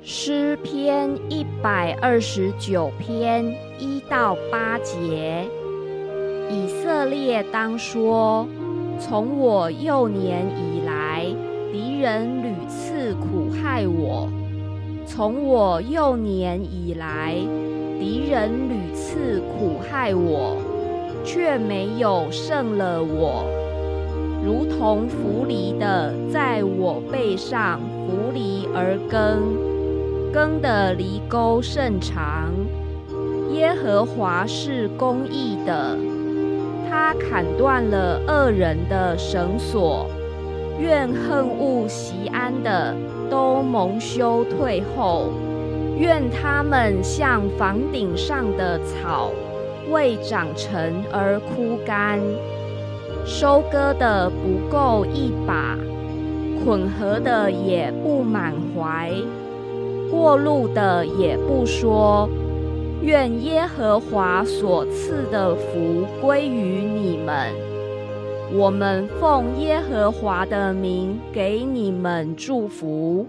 诗篇一百二十九篇一到八节，以色列当说：从我幼年以来，敌人屡次苦害我；从我幼年以来，敌人屡次苦害我，却没有胜了我，如同浮犁的在我背上浮犁而耕。耕的犁沟甚长，耶和华是公义的，他砍断了恶人的绳索，愿恨恶习安的都蒙羞退后，愿他们像房顶上的草，未长成而枯干，收割的不够一把，捆禾的也不满怀。过路的也不说，愿耶和华所赐的福归于你们。我们奉耶和华的名给你们祝福。